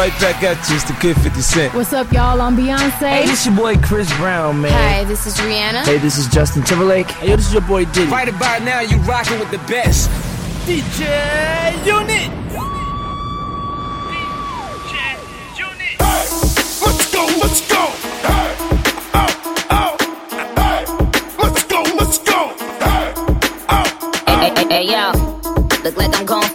right back at you. It's the Kid 50 Cent. What's up, y'all? I'm Beyonce. Hey, this your boy Chris Brown, man. Hi, this is Rihanna. Hey, this is Justin Timberlake. Hey, yo, this is your boy Diddy. Right about now, you rocking with the best. DJ Unit. Let's go, let's go. Hey, oh, oh. Hey, let's go, let's go. Hey, oh, oh. Hey, hey, hey, yo. Look like I'm going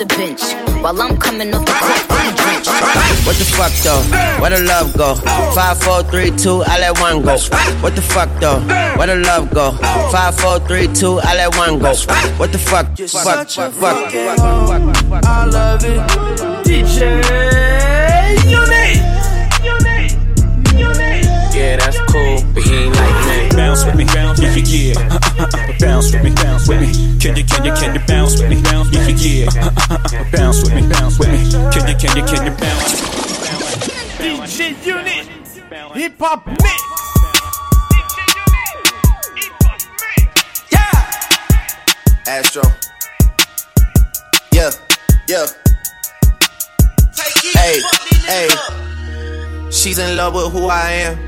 off the bench. While I'm coming off the drenched. What the fuck though? Where the love go? Five, four, three, two, I let one go. What the fuck though? Where the love go? Five, four, three, two, I let one go. What the fuck? Fuck, fuck, fuck. I love it. DJ Bounce with me, bounce if you yeah. Bounce with me, bounce with me. Can you, can you, can you bounce with me? If you yeah. Bounce with me, bounce with me. Can you, can you, can you bounce? DJ Unit. Hip Hop Mix. Yeah. Astro. Yeah, yeah. Hey, hey. She's in love with who I am.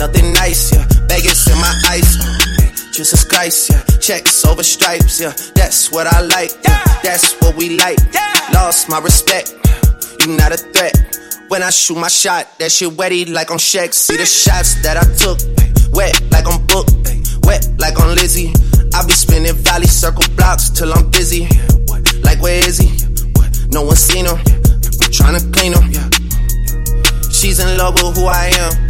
Nothing nice, yeah. Vegas in my eyes, uh, Jesus Christ, yeah. Checks over stripes, yeah. That's what I like, yeah. That's what we like. Lost my respect, you not a threat. When I shoot my shot, that shit wetty like on Shaq. See the shots that I took, wet like on Book, wet like on Lizzie. I be spinning valley circle blocks till I'm dizzy. Like where is he? No one seen him. I'm tryna clean him. She's in love with who I am.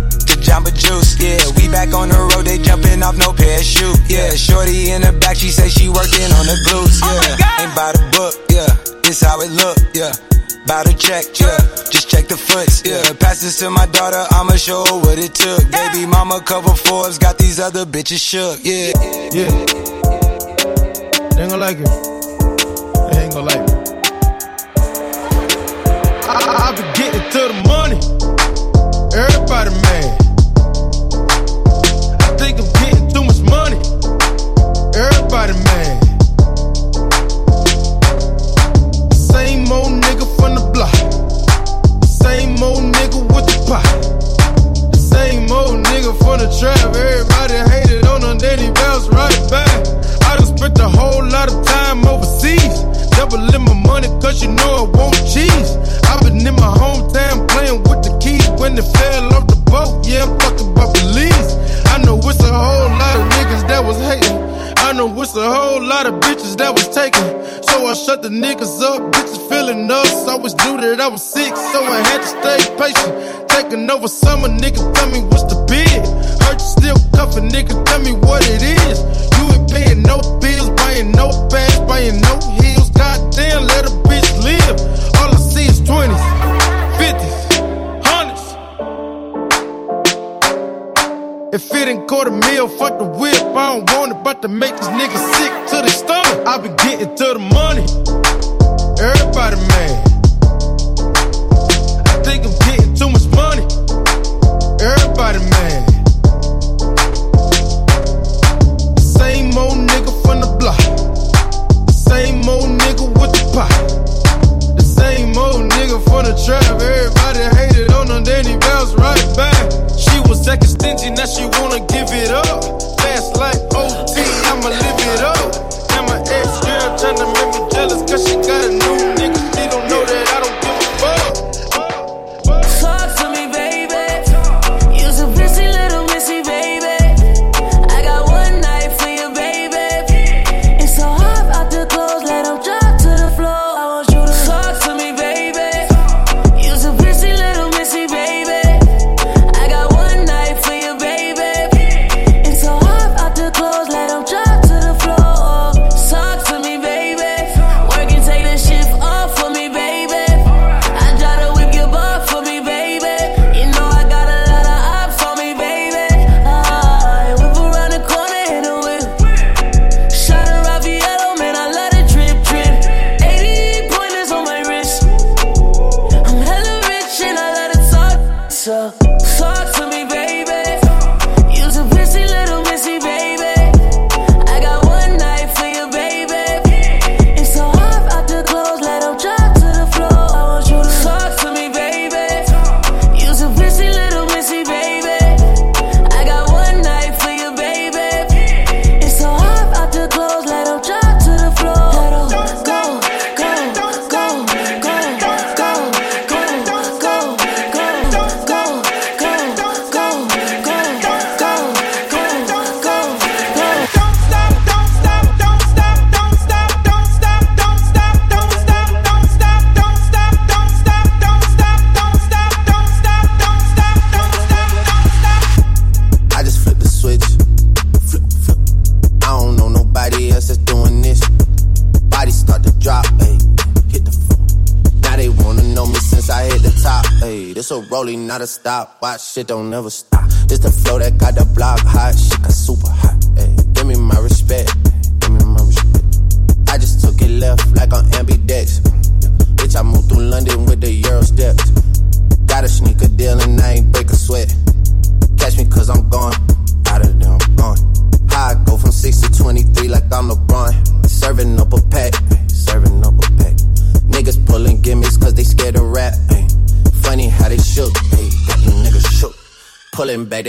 Jamba Juice, yeah. We back on the road, they jumping off no parachute. Yeah, Shorty in the back, she say she working on the glutes. Oh yeah, ain't by the book. Yeah, this how it look. Yeah. Bout to check, yeah. Just check the foots, yeah. Pass this to my daughter, I'ma show her what it took. Baby mama cover Forbes, got these other bitches shook, yeah. Yeah. They ain't gonna like it. They ain't gonna like it. I, I, I been getting to the money. Everybody mad. Everybody mad. Same old nigga from the block. Same old nigga with the pot. Same old nigga from the trap. Everybody hated on him, then he bounced right back. I done spent a whole lot of time overseas. Doubling my money cause you know I want of bitches that was taken. So I shut the niggas up, bitches feeling us. Always knew that I was sick, so I had to stay patient. Taking over summer, nigga, tell me what's the bid. Heard you still cuffing, nigga, tell me what it is. You ain't paying no bills, buying no bags, buying no heels. Goddamn, let a bitch live. All I see is 20s, If it ain't quarter meal, fuck the whip. I don't want it, about to make these niggas sick to their stomach. I been getting to the money. Everybody mad. I think I'm getting too much money. Everybody mad. Same old nigga from the block. Same old nigga with the pot. The same old nigga from the trap. Everybody hated on him, then he bounced right back. Acting stingy, now she wanna give it up. Fast like OT, not a stopwatch. Shit don't never stop.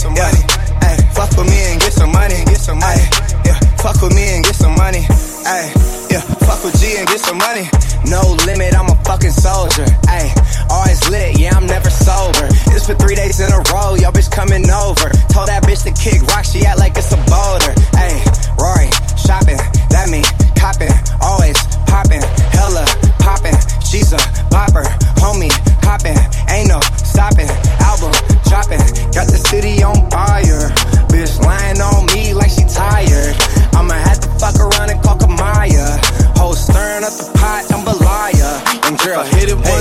some money. Ay, fuck with me and get some money, get some money. Ay, yeah, fuck with me and get some money. Ay, yeah, fuck with G and get some money. No limit, I'm a fucking soldier. Ay, always lit, yeah, I'm never sober. This for three days in a row, y'all bitch coming over. Told that bitch to kick rock, she act like it's a boulder. Ay, girl. If I hit it once,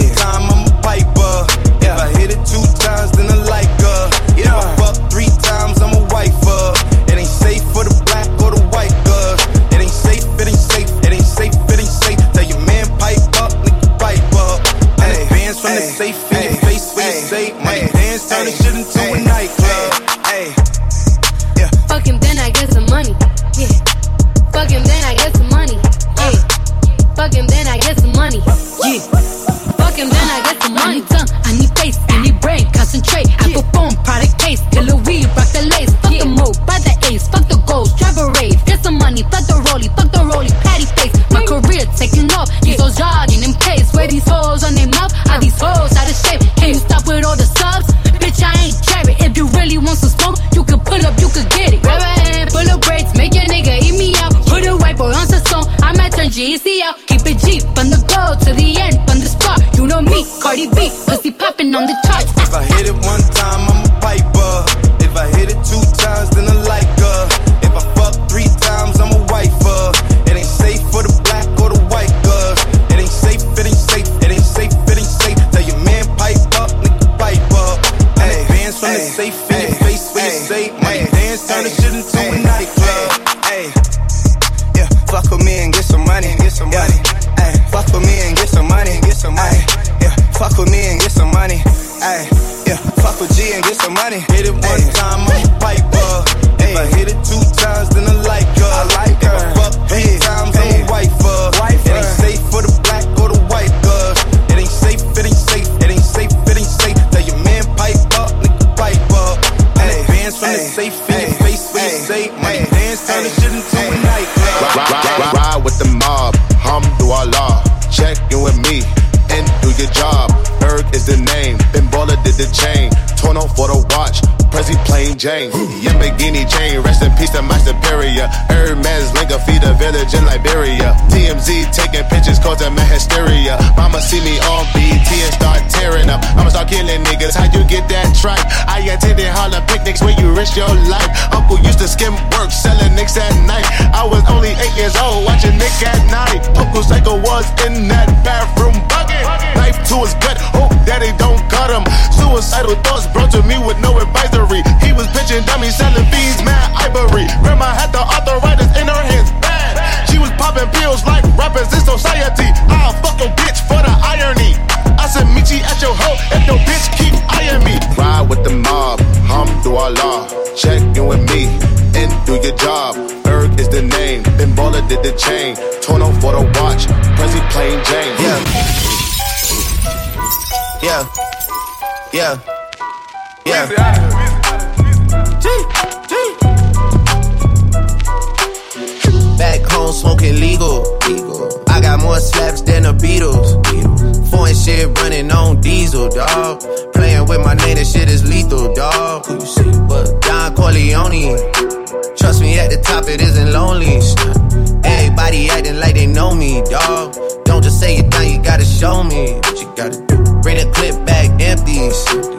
James. Yamagini Jane, rest in peace to my superior. Hermes Linga feed a village in Liberia. TMZ taking pictures causing my hysteria. Mama see me on BT and start tearing up. I'ma start killing niggas. How you get that tripe? I attended Harlem picnics where you risk your life. Uncle used to skim work selling nicks at night. I was only eight years old watching Nick at night. Uncle Psycho was in that bathroom bugging. Knife to his gut. Hope daddy don't cut him. Suicidal thoughts brought to me with no advisory. He pitching dummies, selling fees, mad ivory. Grandma had the arthritis in her hands, bad. She was popping pills like rappers in society. I'll fuck your bitch for the irony. I said, Michi at your hoe if your bitch keep eyeing me. Ride with the mob, hum through our law. Check you and me, and do your job. Erg is the name, Ben Baller did the chain. Torn for the watch, Prezi plain Jane. Yeah. Yeah. Yeah. Yeah. yeah. Back home smoking legal. I got more slaps than the Beatles. Foreign shit running on diesel, dog. Playing with my name, that shit is lethal, dog. Who you see? What? Don Corleone. Trust me, at the top it isn't lonely. Everybody acting like they know me, dog. Don't just say it now, you gotta show me what you gotta do. Bring the clip back empties.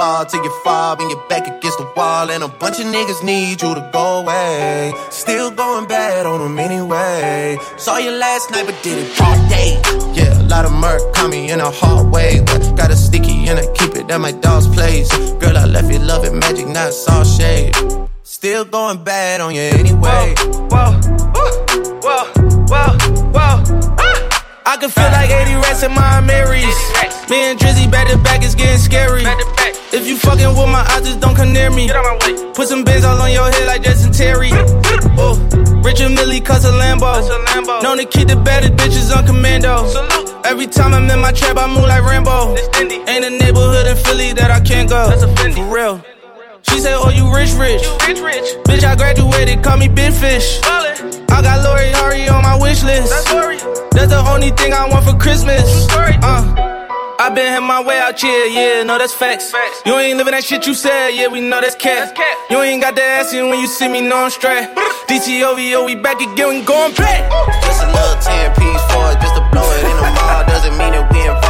If you really wanna ball till you fall and you're back against the wall, and a bunch of niggas need you to go away. Still going bad on them anyway. Saw you last night, but did it all day. Yeah, a lot of murk caught me in a hard way, but got a sticky and I keep it at my dog's place. Girl, I left you love it magic, not saw shade. Still going bad on you anyway. Whoa, whoa, whoa, whoa, whoa. Ah! I can feel like 80 rats in my Marys. Me and Drizzy back to back is getting scary. If you fucking with my eyes, just don't come near me. Put some bins all on your head like Jason Terry. Oh, Richard Millie cuss a Lambo. Known to keep the baddest bitches on commando. Every time I'm in my trap, I move like Rambo. Ain't a neighborhood in Philly that I can't go. For real. She said, Oh, you rich, rich. rich, rich. Bitch, I graduated, call me Big Fish. I got Lori Hurry on my wish list. That's, Lori. That's the only thing I want for Christmas. Uh. I been had my way out here, yeah, no, that's facts. facts. You ain't living that shit you said, yeah, we know that's cat. You ain't got the ass in when you see me, no, I'm straight. DTOVO, we back again, we going back. Just a little 10 piece for it, just to blow it in the mall. Doesn't mean that we involved.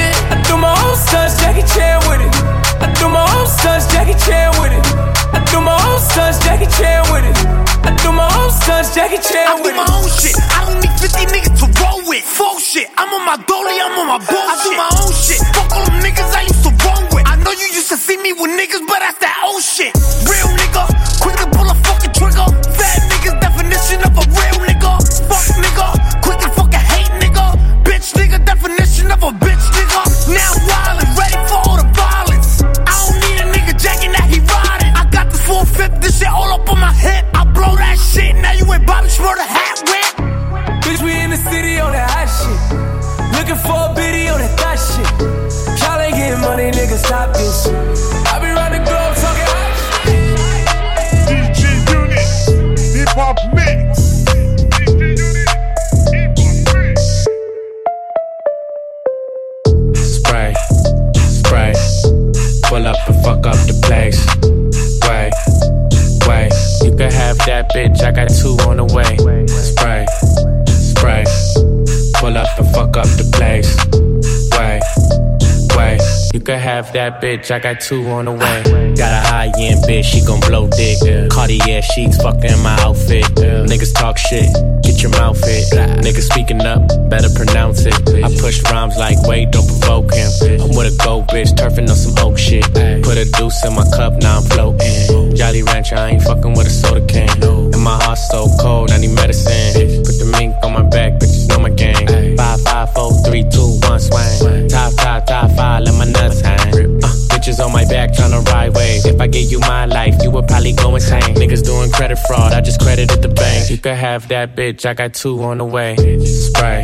I do my own stunts, Jackie Chan with it. I do my own stunts, Jackie Chan with it. I do my own stunts, Jackie Chan with it. I do my own stunts, Jackie Chan with it. I do my own shit. I don't need 50 niggas to roll with. Full shit. I'm on my dolly, I'm on my bullshit. I do my own shit. Fuck all them niggas I used to roll with. I know you used to see me with niggas, but that's that old shit. Bitch, I got two on the way. Got a high end bitch, she gon' blow dick. Cartier sheets, fucking my outfit. Niggas talk shit, get your mouth hit. Niggas speaking up, better pronounce it. I push rhymes like wait, don't provoke him. I'm with a gold bitch, turfing on some oak shit. Put a deuce in my cup, now I'm floating. Jolly Rancher, I ain't fucking with a soda can. No. And my heart so cold, I need medicine. Put the mink on my back, bitches know my game. Five, five, four, three, two, one, swing. Top, top, top five, let my nuts hang. Uh, bitches on my back tryna ride waves. If I gave you my life, you would probably go insane. Niggas doing credit fraud, I just credited the bank. You could have that bitch, I got two on the way. Spray,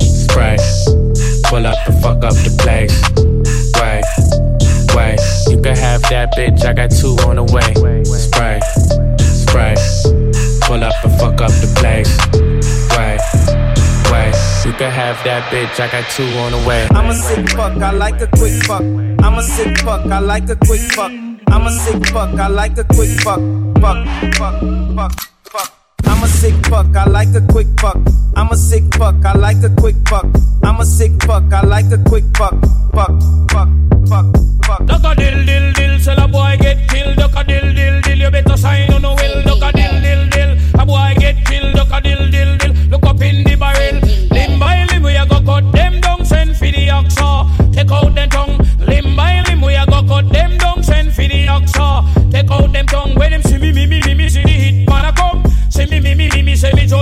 spray. Pull up and fuck up the place. Wait, way. You could have that bitch, I got two on the way. Spray, spray. Pull up and fuck up the place. Way, way. Have that bitch, I got two on the way. I'm a sick fuck, I like a quick fuck. I'm a sick fuck, I like a quick fuck. I'm a sick fuck, I like a quick fuck. Fuck, fuck, fuck, fuck. I'm a sick fuck, I like a quick fuck. I'm a sick fuck, I like a quick fuck. I'm a sick fuck, I like a quick fuck. Fuck, fuck, fuck, fuck. Duck a dill dill dill, tell a boy get killed. Duck a dill dill dill, you better sign on no will. Duck a dill dill dill, a boy get killed. Duck a dill dill dill, look up in the barrel.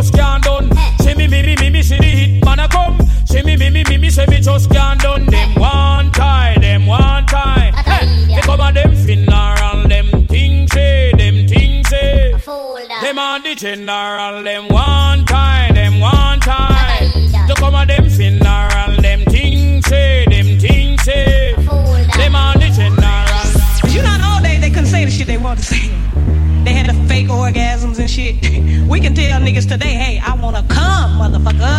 Just can't done. See me, me, me, me, me, see the hit man a come. See me, me, me, me, me, say me just can't done. Them one time, them one time. Hey, they come on them funeral, them things say, them things say. Them on the general, them one time, them one time. They come on them funeral, them things say, them things say. Them on the general. You know, all day they couldn't say the shit they wanted to say. The fake orgasms and shit. We can tell niggas today, hey, I wanna come, motherfucker.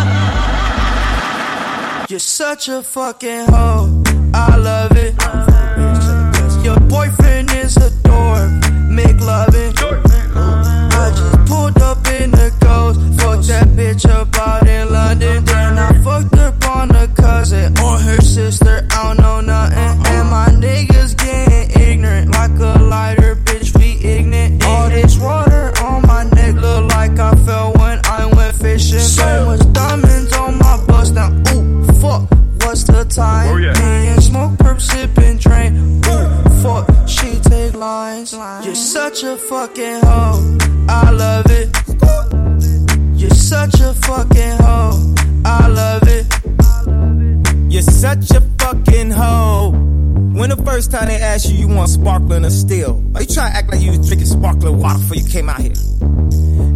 You're such a fucking hoe. I love it. Your boyfriend is a dork. Make loving. I just pulled up in the ghost. Fucked that bitch up out in London. Then I fucked up on a cousin or her sister. I don't know nothing. And my niggas Time? Oh, Me and smoke, perp, sipping, drain. Ooh, fuck. She take lines. You're such a fucking hoe. I love it. You're such a fucking hoe. I love it. You're such a fucking hoe. When the first time they asked you, you want sparkling or still? Are you trying to act like you was drinking sparkling water before you came out here?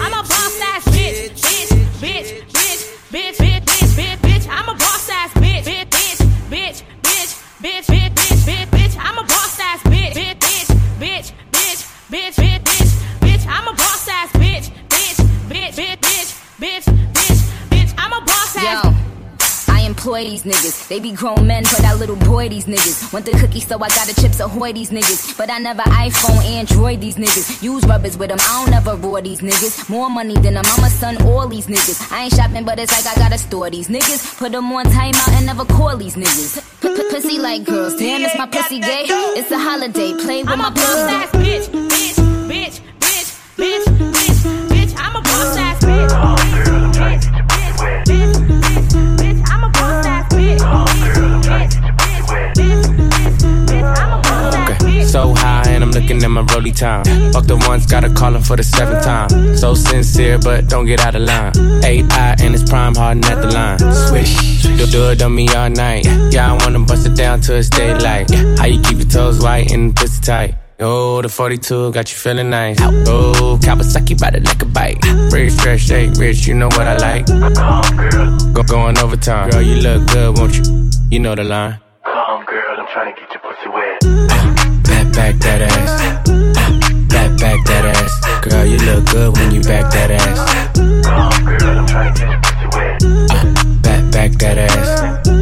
I'm a boss ass bitch, bitch, bitch, bitch, bitch, bitch, bitch, bitch, bitch. I'm a boss ass bitch, bitch, bitch, bitch, bitch, bitch, bitch, bitch, bitch. I'm a boss ass bitch, bitch, bitch, bitch, bitch, bitch, bitch, bitch, bitch. I'm a boss ass bitch, bitch, bitch, bitch, bitch, bitch, bitch, bitch. I'm a boss ass. I employ these niggas. They be grown men, but I little boy these niggas. Want the cookie, so I got a chips ahoy these niggas. But I never iPhone, Android these niggas. Use rubbers with them, I don't ever roar these niggas. More money than them, I'm a son, all these niggas. I ain't shopping, but it's like I gotta store these niggas. Put them on timeout and never call these niggas. Pussy like girls, damn, is my pussy gay? It's a holiday, play with I'm my pussy. bitch, bitch, bitch, bitch, bitch, bitch, bitch. I'm a boss ass bitch, So high and I'm looking at my rolly time. Fuck the ones, gotta call him for the seventh time. So sincere, but don't get out of line. Eye and it's prime hardin' at the line. Swish, do, do it on me all night. Yeah, I wanna bust it down till it's daylight. How you keep your toes white and pussy tight? Oh, the 42 got you feeling nice. Oh, Kawasaki by the like a bite. Rich, fresh, shake, rich, you know what I like. Come, Go going overtime. Girl, you look good, won't you? You know the line. Come, girl, I'm trying to get your pussy wet. Back, that ass. Uh, back, back that ass. Girl, you look good when you back that ass. Come, girl, I'm trying to get pussy wet. Back, back that ass.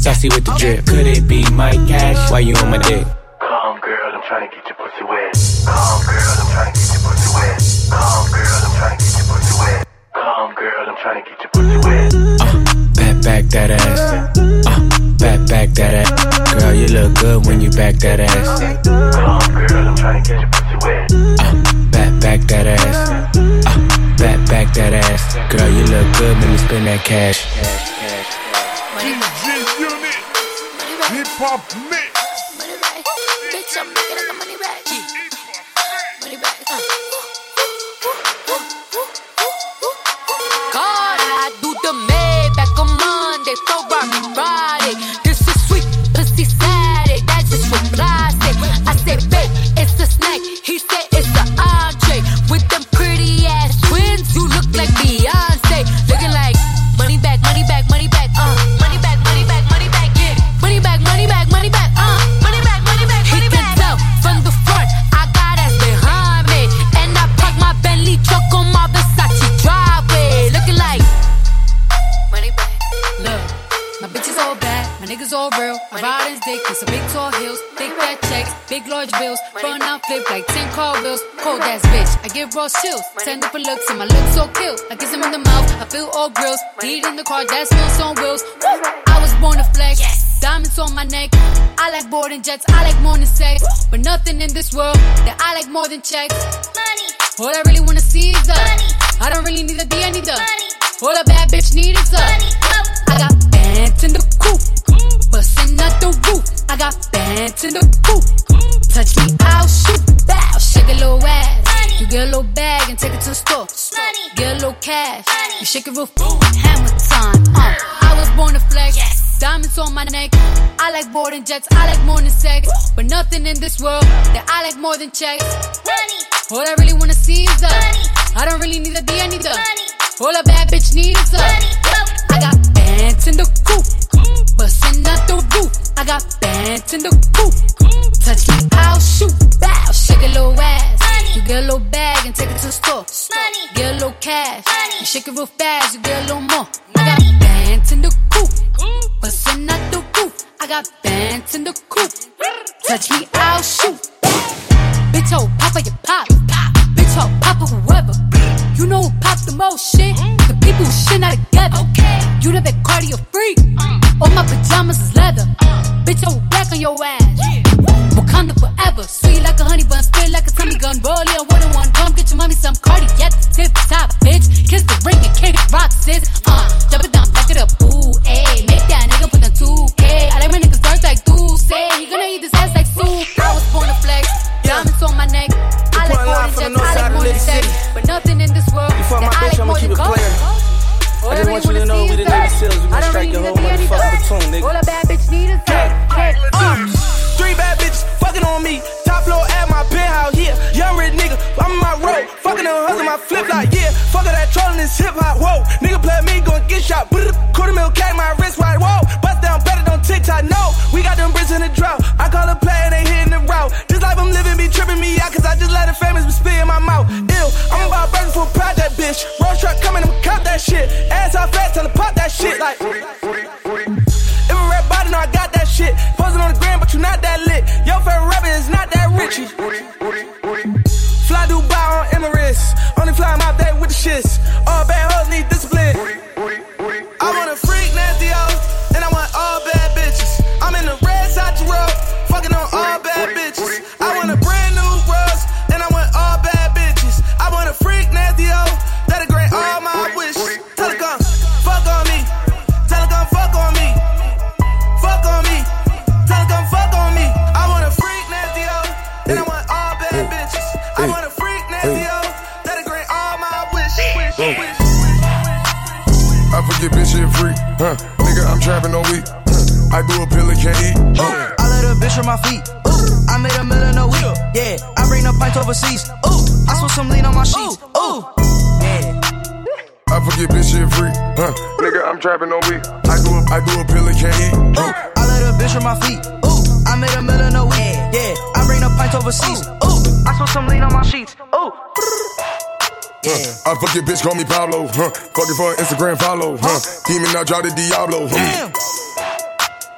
Saucy with the drip. Could it be my cash? Why you on my dick? Come, girl, I'm trying to get your pussy wet. Come, girl, I'm trying to get your pussy wet. Come, girl, I'm trying to get your pussy wet. Come, girl, I'm trying to get your pussy wet. Back, back that ass. Uh, back, back that ass. Girl, you look good when you back that ass. Come, girl, I'm trying to get your pussy wet. Uh, Back, back that ass. Uh, back, back that ass. Girl, you look good when you spend that cash. DJ Unit. Hip Hop Mix. Bitch, I'm making the money back. Money back. God, I do the Maybach on Monday, Ferrari Friday. This give raw chills. Ten different looks and my looks so kill. I kiss him in the mouth, I feel all grills. Heat in the car, that's wheels on wheels. Woo! I was born to flex. Diamonds on my neck. I like boarding jets, I like more than sex. But nothing in this world that I like more than checks. Money. All I really wanna see is the money. I don't really need a D, I need the money. All a bad bitch need is the money. I got bands in the coop, bustin' out the roof. I got bands in the coop. Touch me, I'll shoot. Bow, shake a little ass. You get a little bag and take it to the store. Get a little cash. You shake it real boom, hammer time. Uh, I was born to flex. Yes. Diamonds on my neck. I like boarding jets. I like more than sex. But nothing in this world that I like more than checks. Money. All I really wanna see is the money. I don't really need a D, I need the money. All a bad bitch need is the money. I got bands in the coop, bustin' out the roof. I got bands in the coop. Touch me, I'll shoot. Bow, shake a little ass. You get a little bag and take it to the store. Get a little cash. You shake it real fast, you get a little more. I got bands in the coop, bustin' out the roof. I got bands in the coop. Touch me, I'll shoot. Bitch, oh, Papa, you pop. Bitch, oh, Papa, whoever. You know who pop the most shit? The people who shit not together. You the big cardio freak. All my pajamas is leather. Bitch, oh, black on your ass. Wakanda forever. Sweet like a honey bun, spit like a tummy gun. Roll it on one on one. Come get your mommy some cardi at the tip top, bitch. Kiss the ring and kick it, rock, sis. Uh, jump it down, back it up. Ooh, ayy. Make that nigga put them 2K. I like my niggas dark like Duce. He gonna eat this ass like soup. I was born to flex. Diamonds on my neck. I like boarding jets. I like more than sex. But nothing in this world fuck my that I bitch, like I'ma keep it. All I just want you to know we the Navy. SEALs. We I gonna strike your whole to be any motherfucking dog. platoon, nigga. All a bad bitch need is that. Fucking them hustle my flip like, yeah. Fuck all that trolling this hip hop, whoa. Nigga play me, gon' get shot. It quarter mil cack, my wrist right, whoa. Bust down better on TikTok, no. We got them bricks in the drought. I call a play and they hitting the route. This life I'm living be tripping me out, cause I just let the famous be spit in my mouth. Ew, I'm about burning for proud that bitch. Road truck coming, I'm cop that shit. Ass off fat, tell her pop that shit like. If a rap body, know I got that shit. Posing on the gram, but you not that lit. Your favorite rapper is not that rich. Huh? Nigga, I'm trapping all week. I do a pill and can't eat. Huh. I let a bitch on my feet. Ooh, I made a million a week. Yeah, I bring the pints overseas. Ooh, I saw some lean on my sheets. Ooh, yeah. I forget bitch shit free, huh? Nigga, I'm trapping all week. I do a, I do a pill and can't eat. Huh. I let a bitch on my feet. Ooh, I made a million a week. Yeah, I bring the pints overseas. Ooh, I saw some lean on my sheets. Ooh. Huh. I fuck your bitch, call me Pablo. Huh. Fuck it for an Instagram follow. Huh. Demon, I draw the Diablo. Huh.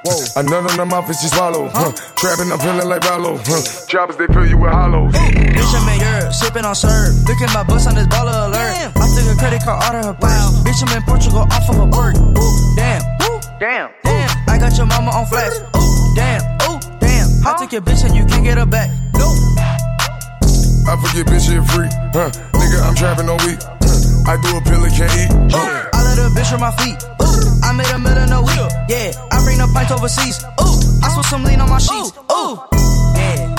Whoa. Another in the mouth she swallow. Huh. Trapping, I'm feeling like Rollo. Huh. Choppers, they fill you with hollow. Bitch, I'm in Europe, sipping on syrup. Look at my bus on this baller alert. I took a credit card out of her purse. Bitch, I'm in Portugal off of a bird. Ooh, damn. Ooh, damn. Damn. I got your mama on flash. Ooh, damn. Ooh, damn. I took your bitch and you can't get her back. Nope. I forget bitch shit free. Huh. Nigga, I'm trapping all week. I do a pill and can't eat. Huh. I let a bitch from my feet. Ooh, I made a million a week. Yeah, I bring the pints overseas. Ooh, I saw some lean on my sheets. Ooh, yeah.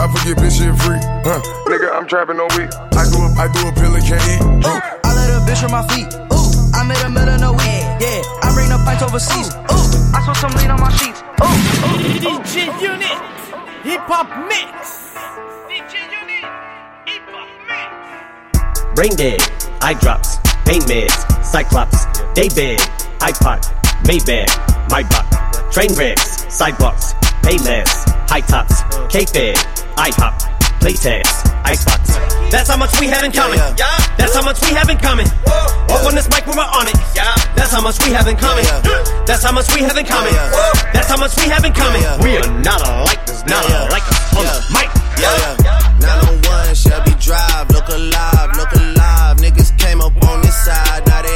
I forget bitch shit free. Huh. Nigga, I'm trapping all week. I do a, I do a pill and can't eat. Huh. I let a bitch from my feet. Ooh, I made a million a week. Yeah, I bring the pints overseas. Ooh, I saw some lean on my sheets. Ooh, ooh, ooh. DJ Unit, hip hop mix. Brain dead, eye drops, pain meds, cyclops, day bed, iPod, Maybach, my bot, train wrecks, sidewalks, pay less, high tops, K-Fed, IHOP, play tags, icebox. That's how much we have in common. Yeah. That's how much we have in common. Up on this mic when we're on it. Yeah. That's how much we have in common. That's how much we have in common. That's how much we have in common. We are not alike. There's not alike us on the mic. Yeah, yeah. 901 Shelby Drive, look alive, look alive. Niggas came up on this side, now they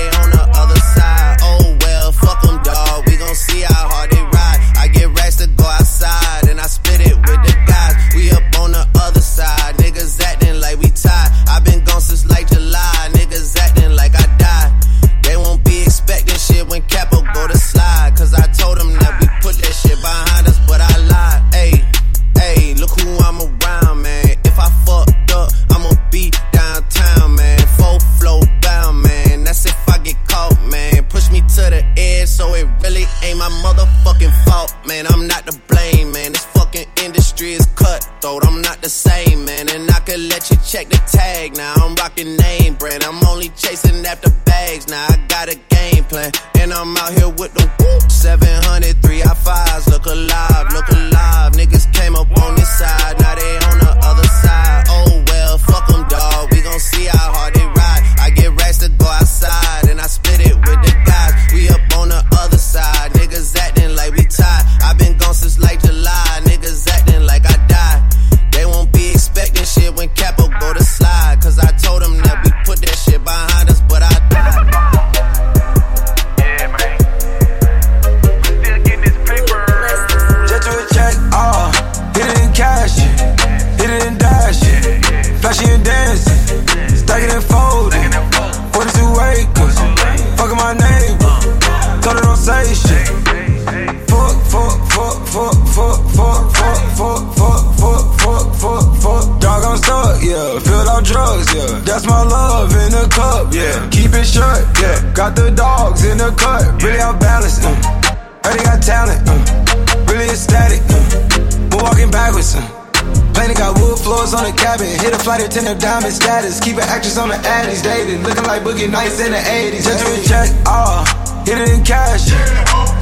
floors on the cabin. Hit a flight attendant, diamond status. Keep an actress on the addies, dating. Looking like Boogie Nights in the 80s. Just to check, ah. Hit it in cash,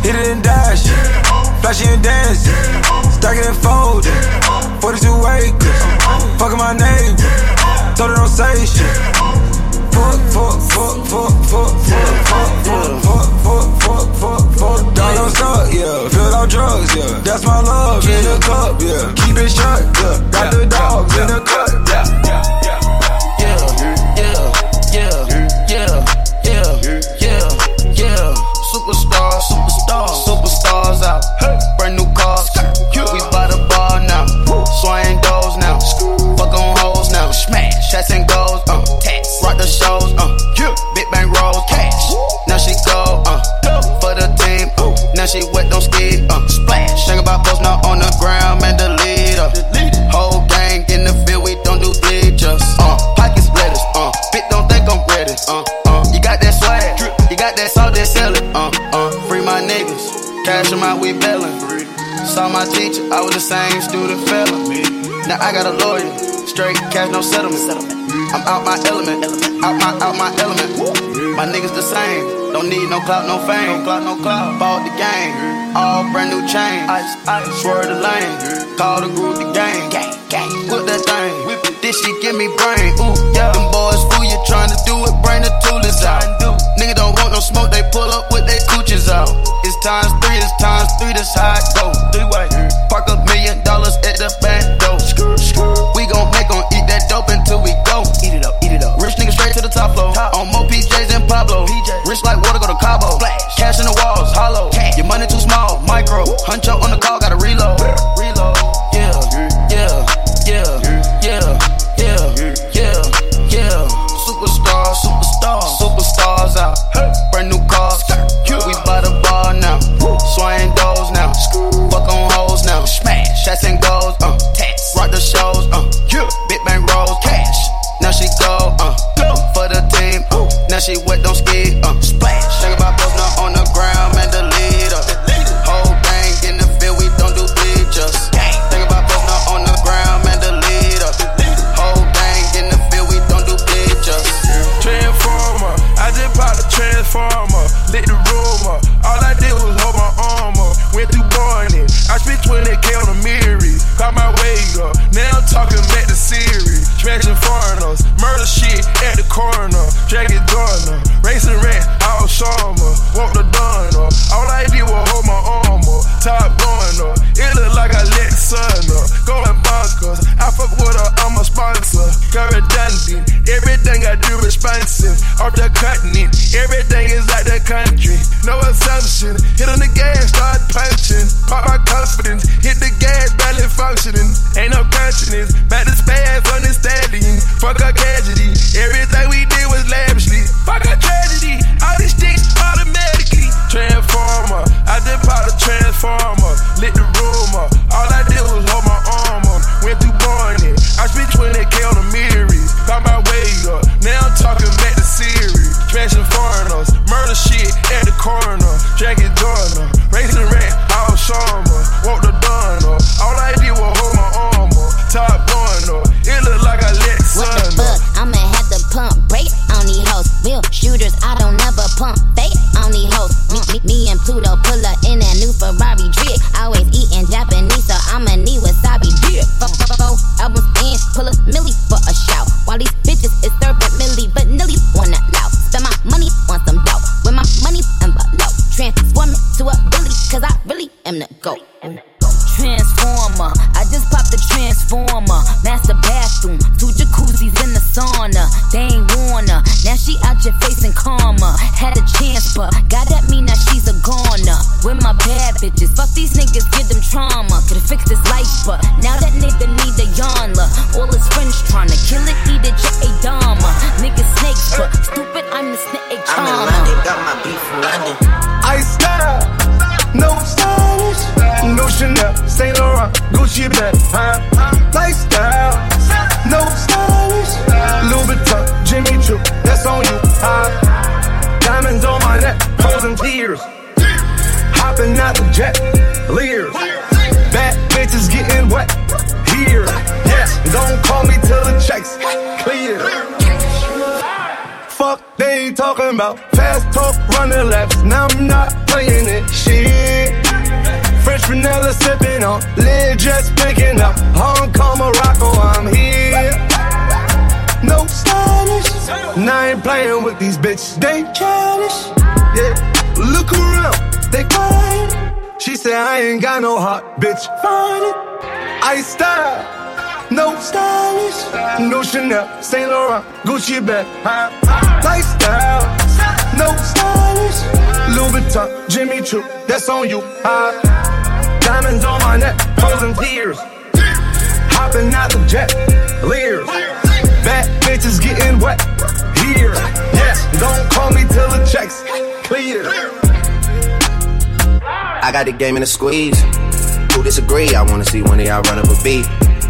hit it in dash. Flashy and dancing, stack it and fold it. 42 acres, fucking my neighbor. Told her don't say shit. Fuck, fuck, fuck, fuck, fuck, fuck, fuck, fuck, fuck, fuck, fuck, fuck, fuck. Dog, I'm yeah. Filled out drugs, yeah. That's my love in the cup, yeah. Keep it shut, yeah. Got the dogs in the cut, yeah. yeah, yeah. Superstars, out. Brand new cars, we by the bar now. Swing doors now, fuck on hoes now. Smash, shots and goals, my niggas, cash them out, we bellin'. Saw my teacher, I was the same student fellow. Now I got a lawyer, straight cash, no settlement. I'm out my element, out my out my element. My niggas the same, don't need no clout, no fame. No clout, no clout. Bought the game, all brand new chain. I swear the lane, call the group the gang. Gang, gang, whip that thing. This shit give me brain. Ooh, yeah. Them boys fool you, trying to do it, bring the tool out. Nigga don't want no smoke, they pull up out. It's times three, it's times three, that's how it go. Three way. Park a million dollars at the back door. We gon' make on eat that dope until we go. Eat it up, eat it up. Rich nigga straight to the top floor. On more PJs than Pablo. Rich like water, go to Cabo. Cash in the walls, hollow. Your money too small, micro. Huncho on the call, gotta reload. Chanel, Saint Laurent, Gucci bag, high lifestyle, no stylish. Louis Vuitton, Jimmy Choo, that's on you. Diamonds on my neck, frozen tears. Hopping out the jet, leers. Bad bitches getting wet here. Yes, don't call me till the checks clear. I got the game in a squeeze. Who disagree? I wanna see one of y'all run up a beat.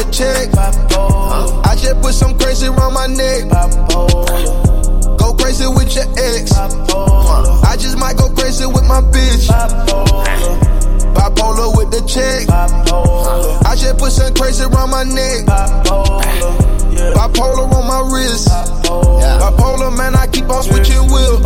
The check. I just put some crazy around my neck. Go crazy with your ex. I just might go crazy with my bitch. Bipolar with the check. I just put some crazy around my neck. Bipolar on my wrist. Bipolar, man, I keep on switching wheels.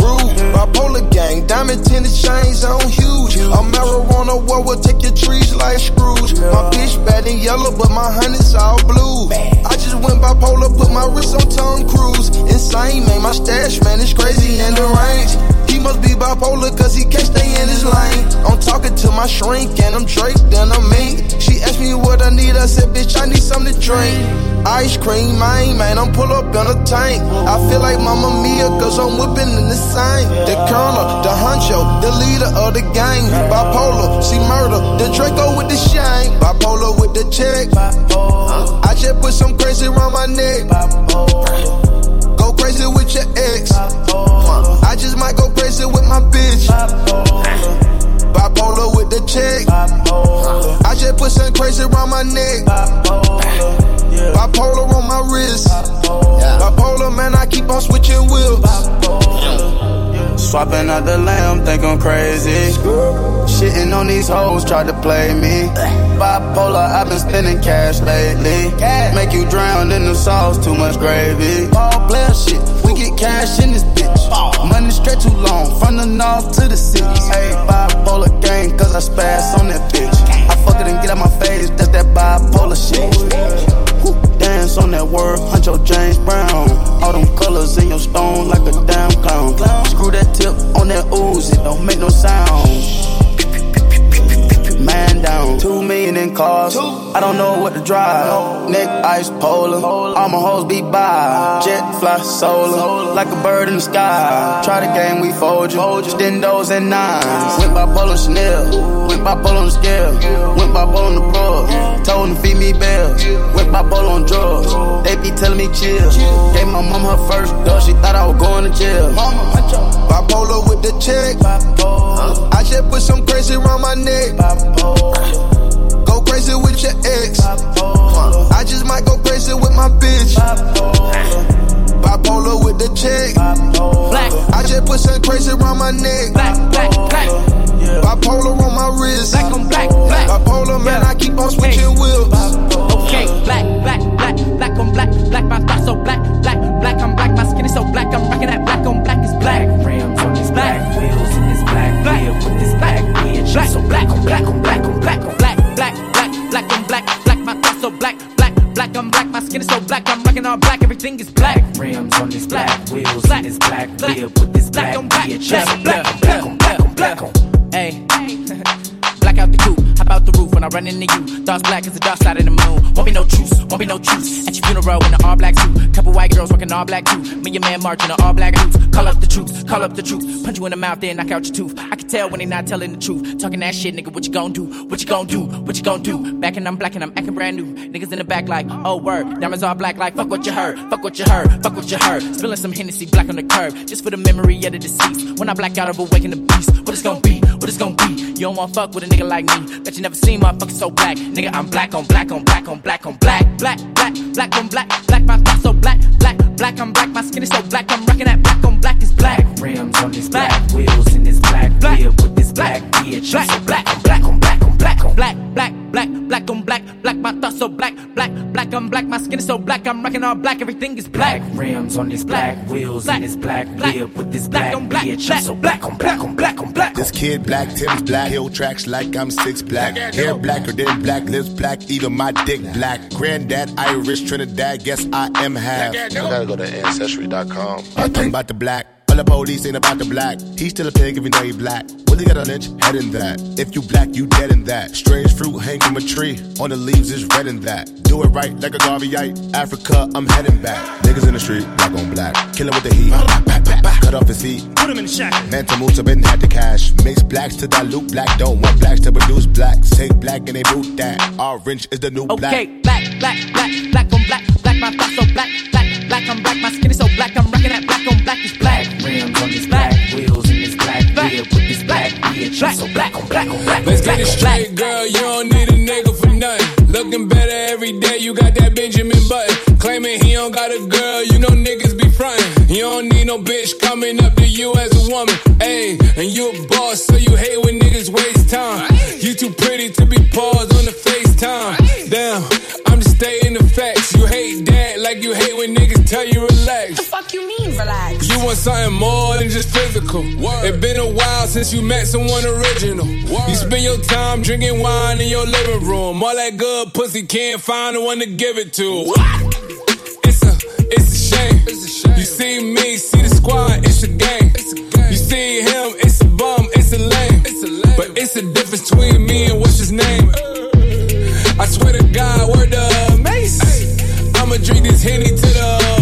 Rude, bipolar gang, diamond tinted chains on huge. A marijuana war will take your trees like screws. My bitch bad and yellow, but my honey's all blue. I just went bipolar, put my wrist on Tom Cruise. Insane, man, my stash, man, it's crazy in the range. He must be bipolar, cause he can't stay in his lane. I'm talking to my shrink, and I'm Drake, then I'm me. She asked me what I need, I said, bitch, I need something to drink. Ice cream, man, man, I'm pull up in a tank. I feel like Mama Mia, cause I'm whipping in the same. The colonel, the honcho, the leader of the gang. Bipolar, see murder, the Draco with the shine. Bipolar with the check. I just put some crazy around my neck. Go crazy with your ex. I just might go crazy with my bitch. Bipolar with the check. I just put some crazy around my neck. Bipolar on my wrist. Bipolar, man, I keep on switching wheels. Swapping out the lamb, think I'm crazy. Shitting on these hoes, try to play me. Bipolar, I've been spending cash lately. Make you drown in the sauce, too much gravy. Player shit, get cash in this bitch. Money straight too long, from the north to the city. Hey, bipolar gang, cause I spaz on that bitch. I fuck it and get out my face, that's that bipolar shit. Dance on that word, Huncho James Brown. All them colors in your stone like a damn clown. Screw that tip on that ooze, it don't make no sound. Man down, two million in cars. I don't know what to drive. Neck ice polar, all my hoes be by. Ah. Jet fly solar, like a bird in the sky. Ah. Try the game, we fold you. Stendos and nines. Ah. Went by Polo Chanel, went by Polo on the scale. Went by Polo on the plug, told them feed me bells. Went by Polo on drugs, they be telling me chill. Gave my mom her first dose, she thought I was going to jail. Bipolar with the check. I just put some crazy around my neck. Go crazy with your ex. I just might go crazy with my bitch. Bipolar with the check. I just put some crazy around my neck. Black, black, black. Bipolar on my wrist. Black on black, black. Bipolar, man, I keep on switching wheels. Okay, black, black, black, black on black, black, my thoughts so black, black, black, I'm black, my skin is so black, I'm rocking that black, I'm rocking all black, everything is black. Rims on this black, wheels in this black, whip with this black. Black on black on black black when I run into you. Thoughts black as the dark side of the moon. Won't be no truce, won't be no truce. At your funeral in an all black suit. Couple white girls working all black too. Me and man marching in all black boots. Call up the troops, call up the troops. Punch you in the mouth, then knock out your tooth. I can tell when they not telling the truth. Talking that shit, nigga, what you gon' do? What you gon' do? What you gon' do? Back and I'm black and I'm acting brand new. Niggas in the back like, oh word. Diamonds all black like, fuck what you heard. Fuck what you heard. Fuck what you heard. Spilling some Hennessy black on the curb. Just for the memory of the deceased. When I black out, I'll awaken the beast. What it's gon' be? What it's gon' be? You don't wanna fuck with a nigga like me. Bet you never seen motherfuckers so black. Nigga, I'm black on black on black on black on black. Black, black, black on black. Black, my thoughts so black. Black, black, I'm black. My skin is so black. I'm rocking that black on black is black. Rims on this black. Wheels in this black. Whip with this black. Bitch, black, so black black on black on black on black. Black, black, black on black. Black, my thoughts so black. Black, black, I'm black. My skin is so black. I'm rocking all black. Everything is black. Black Rims on this black. Wheels in this black. Whip with this black. Bitch, I'm so black on black on black on black. This kid black, Tim's ah. black, hill tracks like I'm six black. Hair blacker than black, lips black, even my dick black. Granddad Irish, Trinidad, guess I am half. I gotta go to ancestry.com. I'm talking about the black. All the police ain't about the black. He's still a pig if you know he black. Willie got a lynch, head in that. If you black, you dead in that. Strange fruit hang from a tree. On the leaves is red in that. Do it right like a Garveyite. Africa, I'm heading back. Niggas in the street, black on black. Killing with the heat. Cut off his feet. Put him in the shack. Man to move to been had the cash. Mix blacks to dilute black. Don't want blacks to produce blacks. Take black and they boot that. Orange is the new black. Okay, black, black, black, black on black, black, my thoughts so black, black, black, I'm black, my skin is so black, I'm rocking that black on black is black. Rims on this black, wheels in this black, whip with this black, bitch, I'm so black on black on black. Let's get it straight, girl. You don't need a nigga for nothing. Looking better every day. You got that Benjamin Button. Claiming he don't got a girl. You know niggas be frontin'. You don't need no bitch coming up to you as a woman. Ayy, and you a boss, so you hate when niggas waste time. You too pretty to be paused on the FaceTime. Damn, I'm just stating the facts. You hate that like you hate relax? You want something more than just physical. It's been a while since you met someone original. You spend your time drinking wine in your living room. All that good pussy can't find the one to give it to. It's a, it's a shame. You see me, see the squad, it's a game. It's a game. You see him, it's a bum, it's a lame. But it's a difference between me and what's his name. I swear to God, word the mace. I'ma drink this henny to the face.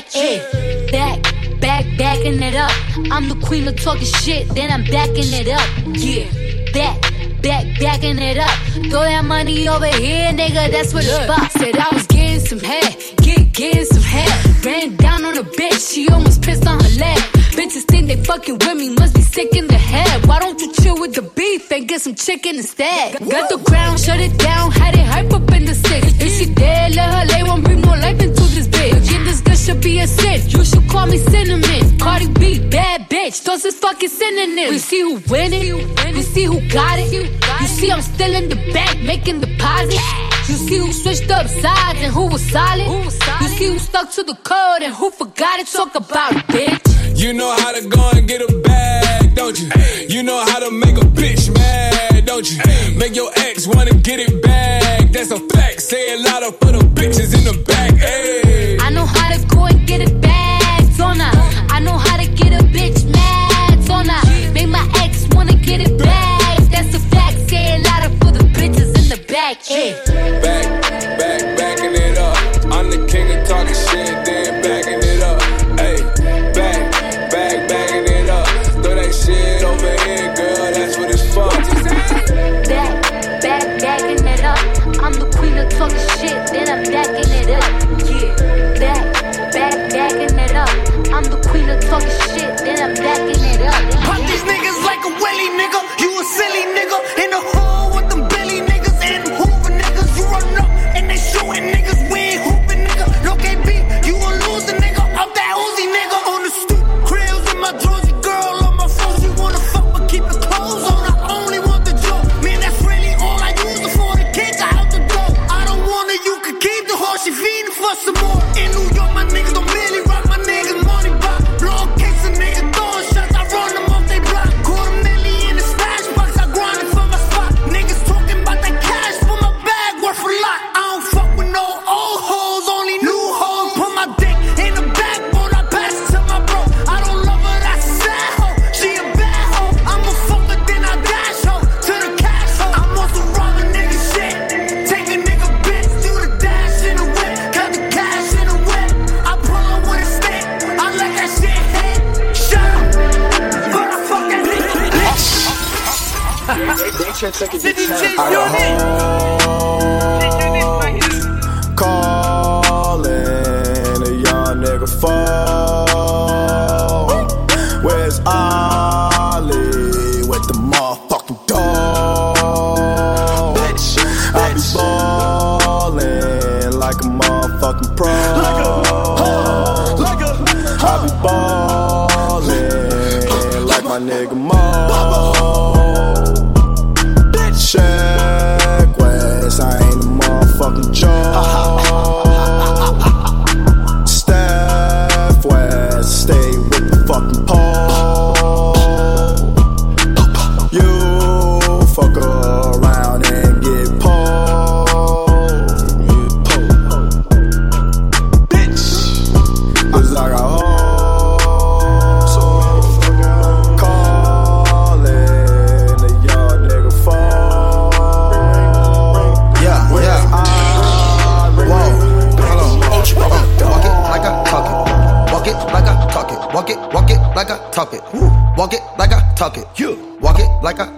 Back, hey. Back, back, backing it up. I'm the queen of talking shit, then I'm backing it up, yeah. Back, back, backing it up. Throw that money over here, nigga, that's what it's about. Said I was getting some head, get, getting some head. Ran down on a bitch, she almost pissed on her leg. Bitches think they fucking with me, must be sick in the head. Why don't you chill with the beef and get some chicken instead? Got the ground, shut it down, had it hype up in the six. If she dead, let her lay, won't bring more life into should be a sin, you should call me cinnamon. Cardi B, bad bitch, those is fucking synonyms. We see who winning, we see who got it. You see I'm still in the bank making deposits. You see who switched up sides and who was solid. You see who stuck to the code and who forgot it. Talk about it, bitch. You know how to go and get a bag, don't you? You know how to make a bitch mad, don't you? Make your ex wanna get it back, that's a fact. Say a lot of for the bitches in the back, hey. I know how to go and get it back, don't I? I know how to get a bitch mad, don't I? Make my ex wanna get it back, bitches in back, hey. Back, back, backing it up. I'm the king of talking shit, then backing it up. Hey, back, back, backing it up. Throw that shit over here, girl, that's what it's for. Back, back, backing it up. I'm the queen of talking shit, then I'm backing it up. Yeah, back, back, backing it up. I'm the queen of talking shit, then I'm backing it up. Pop these niggas like a willy nigga. You a silly nigga in the hood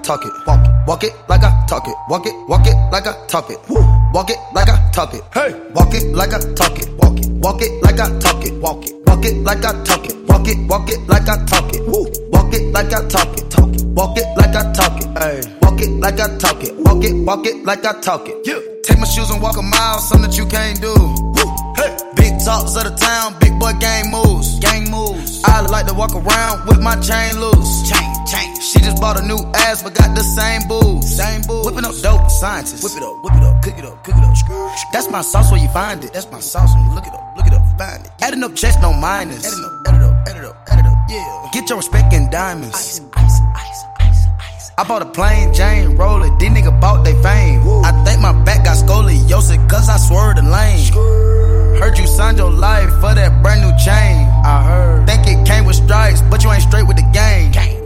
talk it. Walk it, walk it like I talk it. Walk it, walk it like I talk it. Walk it like I talk it. Hey, walk it like I talk it. Walk it, walk it like I talk it. Walk it, walk it like I talk it. Walk it, walk it like I talk it. Woo. Walk it like I talk it. Talk it, walk it like I talk it. Hey, walk it like I talk it. Walk it, walk it like I talk it. Yeah. Take my shoes and walk a mile, something that you can't do. Hey. Big talks of the town, big boy gang moves. Gang moves. I like to walk around with my chain loose. Chain. She just bought a new ass, but got the same booze. Same booze. Whipping up dope, scientists. Whip it up, whip it up, cook it up, cook it up. That's my sauce where you find it. That's my sauce when you look it up, look it up, find it. Adding up checks, no minus. Adding up, add it up, add it up, add it up, yeah. Get your respect in diamonds. Ice, ice, ice, ice, ice. I bought a plain Jane roller, these nigga bought they fame. I think my back got scoliosis, cause I swerved the lane. Heard you signed your life for that brand new chain. I heard. Think it came with stripes, but you ain't straight with the game. Gang.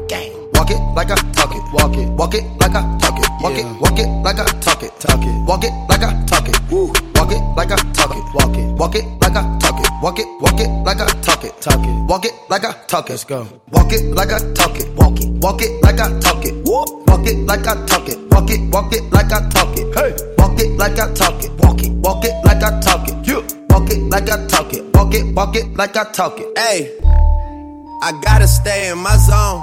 Walk it like I talk it. Walk it. Walk it like I talk it. Walk it. Walk it like I talk it. Talk it. Walk it like I talk it. Woo. Walk it like I talk it. Walk it. Walk it like I talk it. Walk it. Walk it like I talk it. Talk it. Walk it like I talk it. Let's go. Walk it like I talk it. Walk it. Walk it like I talk it. Walk it like I talk it. Walk it. Walk it like I talk it. Hey. Walk it like I talk it. Walk it. Walk it like I talk it. You. Walk it like I talk it. Walk it. Walk it like I talk it. Hey, I gotta stay in my zone.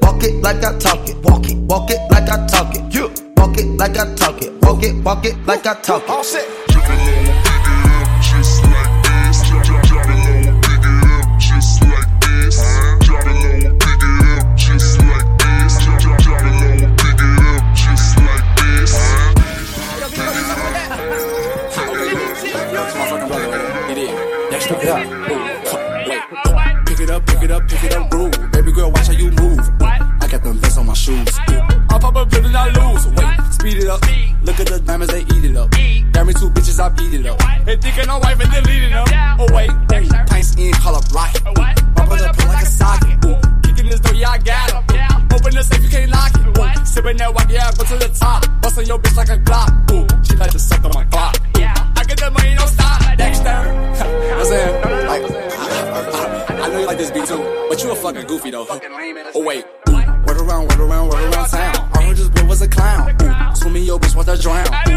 Walk it like I talk it. Walk it, walk it like I talk it. You. Walk it like I talk it. Walk it, walk it like I talk it. All set. Shoes. I pop a pill and I lose. Wait, speed it up. Look at the diamonds, they eat it up. Got me two bitches, I beat it up. They thinking I'm wife and deleting them. Oh wait, ooh, pints in, call up rocket. Ooh, my brother put like a socket. Ooh, kicking this door, yeah I got it. Open the safe, you can't lock it. Ooh, sipping that white, yeah I go to the top. Busting your bitch like a Glock. Ooh, she like to suck on my clock. Ooh, I get that money, no stop. Dexter. I'm saying, like, I, I, I know you like this beat too, but you a fucking goofy though. Oh wait, ooh, around, word around, word around town. I heard this boy was a clown. Ooh, swimming your bitch want to drown.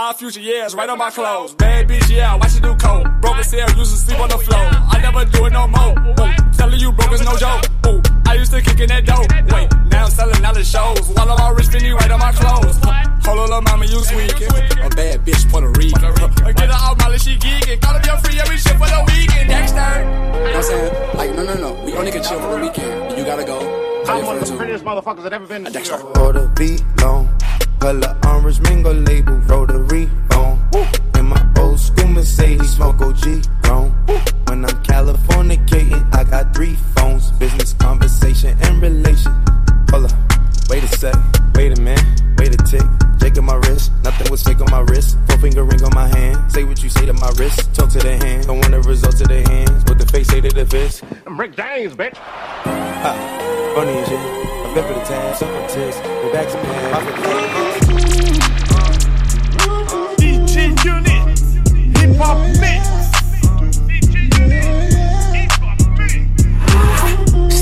Our future years right on my clothes. Bad bitch, yeah, watch you do coke. Broke as hell, used to sleep on the floor. I never do it no more. Ooh, telling you broke is no joke. Ooh, I used to kick in that dope. Wait, now I'm selling out the shows. While I'm all rich, Fendi right on my clothes. Hold on, little mama, you sweet. A bad bitch, Puerto Rican. Get her out, Molly, she geeking. Call up your free every shit for the weekend. Dexter. You know what I'm saying? Like, no, no, no. We only can chill for the weekend. You gotta go. I'm one of the prettiest motherfuckers that ever been to Dexter. For the beat long, color orange mingle label rotary phone. In my old school he smoke OG, grown. When I'm Californicating, I got three phones, business, conversation, and relation. Hold up, wait a sec, wait a minute, wait a tick. Jake on my wrist, nothing was fake on my wrist. Four finger ring on my hand. Say what you say to my wrist, talk to the hand. Don't want the results of the hands. What the face say to the fist. I'm Rick James, bitch. Ah, funny as shit. I flip for the tab, suck my tits. Go Hop mix.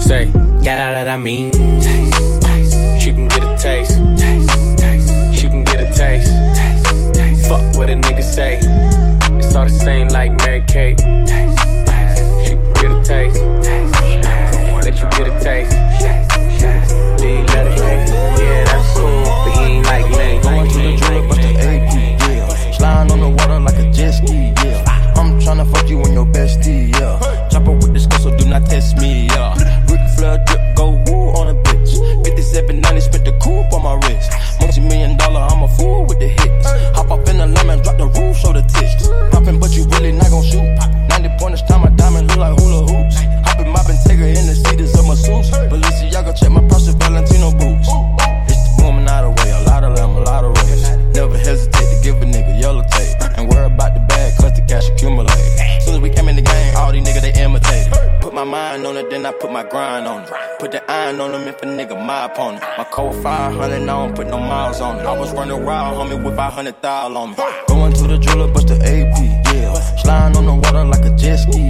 Say, yeah, that I mean. She can get a taste. She can get a taste. Fuck what a nigga say. It's all the same like Mary Kate. She can get a taste. Let you get a taste. Yeah, that's cool, but he ain't like me. Going to the jeweler, bust the AP, yeah. Sliding on the water like a jet ski, yeah. I'm tryna fuck you and your bestie, yeah. Chopper with this girl, so do not test me, yeah. Flair drip, go woo on a bitch. 5790, spent the coupe on my wrist. Multi million dollar, I'm a fool with the hits. Hop up in the lemon, drop the roof, show the tits. Poppin', but you really not gon' shoot. 90 pointers, time my diamond look like hula hoops. Hoppin', moppin', take her in the seats of my suits. Balenciaga, check my purse, Valentino boots. On it, then I put my grind on it. Put the iron on them if a nigga my opponent. My code 500, I don't put no miles on it. I was running wild, homie, with 500 thou on me. Going to the jeweler, bust the AP, yeah. Sliding on the water like a jet ski,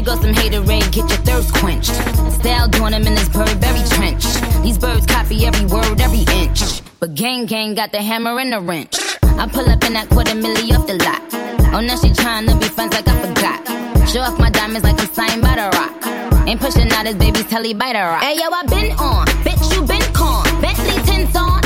Here goes some haterade, get your thirst quenched. Style doing him in this Burberry trench. These birds copy every word, every inch. But gang gang got the hammer and the wrench. I pull up in that quarter milli off the lot. Oh, now she trying to be friends like I forgot. Show off my diamonds like I'm signed by the rock. Ain't pushing out his baby's telly by biter. Hey yo, I been on, bitch you been con. Bentley tints on,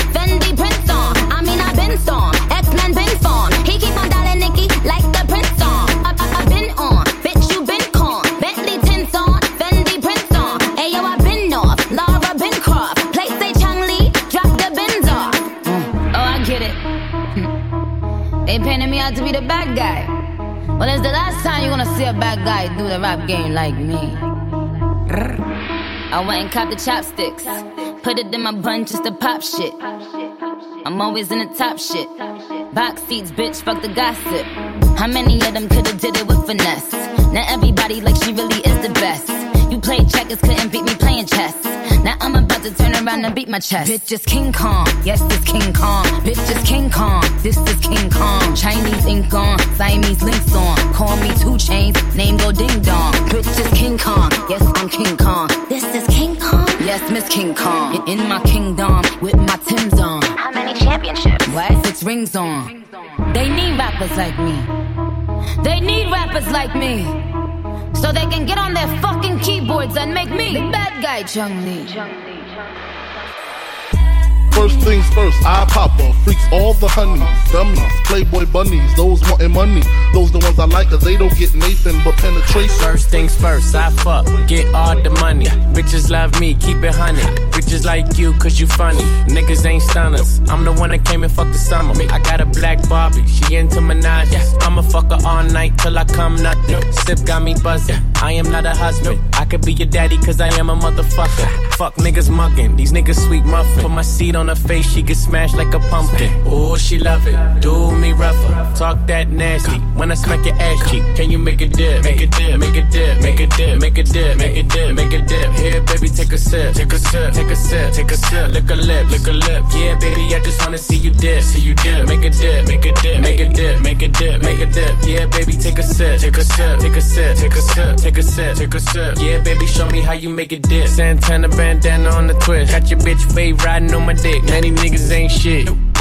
gonna see a bad guy do the rap game like me. I went and copped the chopsticks. Put it in my bun just to pop shit. I'm always in the top shit. Box seats, bitch, fuck the gossip. How many of them could've did it with finesse? Now everybody like she really is the best. You played checkers, couldn't beat me playing chess. Now I'm about to turn around and beat my chest. Bitch is King Kong, yes, this King Kong. Bitch is King Kong, this is King Kong. Chinese ink on, Siamese links on. Call me 2 Chainz, name go ding dong. Bitch is King Kong, yes, I'm King Kong. This is King Kong, yes, Miss King Kong. In, in my kingdom, with my Tim's on. How many championships? What? Six rings on. They need rappers like me. They need rappers like me. So they can get on their fucking keyboards and make me the bad guy, Chun-Li. First things first, I pop off. Freaks all the honeys, dummies, playboy bunnies, those wanting money. Those the ones I like, cause they don't get Nathan but penetration. First things first, I fuck, get all the money. Bitches love me, keep it honey. Bitches like you, cause you funny. Niggas ain't stunners. I'm the one that came and fucked the summer. I got a black Barbie, she into Minaj. I'ma fuck her all night till I come nothing. Sip got me buzzing. I am not a husband. I could be your daddy, cause I am a motherfucker. Fuck niggas mugging, these niggas sweet muffin. Put my seat on her face, she get smashed like a pumpkin. Ooh, she love it. Do me rougher. Talk that nasty. When I smack your ass cheek, can you make a dip? Make a dip, make a dip, make a dip, make a dip, make a dip, make a dip. Here, baby, take a sip, take a sip, take a sip, take a sip. Lick a lip, lick a lip. Yeah, baby, I just wanna see you dip, see you dip. Make a dip, make a dip, make a dip, make a dip, make a dip. Yeah, baby, take a sip, take a sip, take a sip, take a sip, take a sip, take a sip. Yeah, baby, show me how you make a dip. Santana bandana on the twist. Got your bitch fade riding on my dick. Many niggas ain't shit.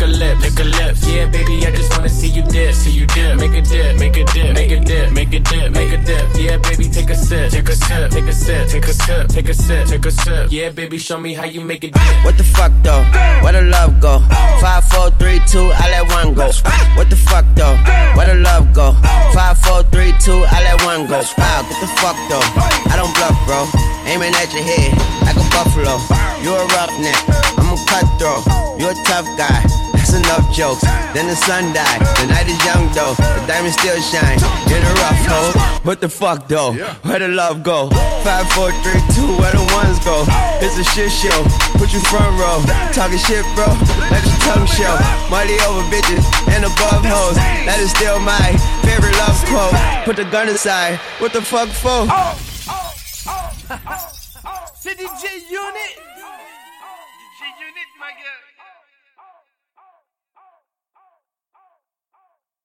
Lick a lip, lick a lip. Yeah, baby, I just wanna see you dip, see you dip. Make a dip, make a dip, make a dip, make a dip, make a dip. Yeah, baby, take a sip, take a sip, take a sip, take a sip, take a sip, take a sip. Yeah, baby, show me how you make it dip. What the fuck though? Where the love go? Five, four, three, two, I let one go. What the fuck though? Where the love go? Five, four, three, two, I let one go. Wow, what the fuck though? I don't bluff, bro. Aiming at your head like a buffalo. You a roughneck, I'm a cutthroat. You a tough guy. That's enough jokes. Then the sun died. The night is young though. The diamond still shine. In a rough hole. What the fuck though? Where the love go? Five, four, three, two. Where the ones go? It's a shit show. Put you front row. Talking shit, bro. Let your tongue show. Money over bitches and above hoes. That is still my favorite love quote. Put the gun aside. What the fuck for? C'est DJ Unit. DJ Unit, my guy.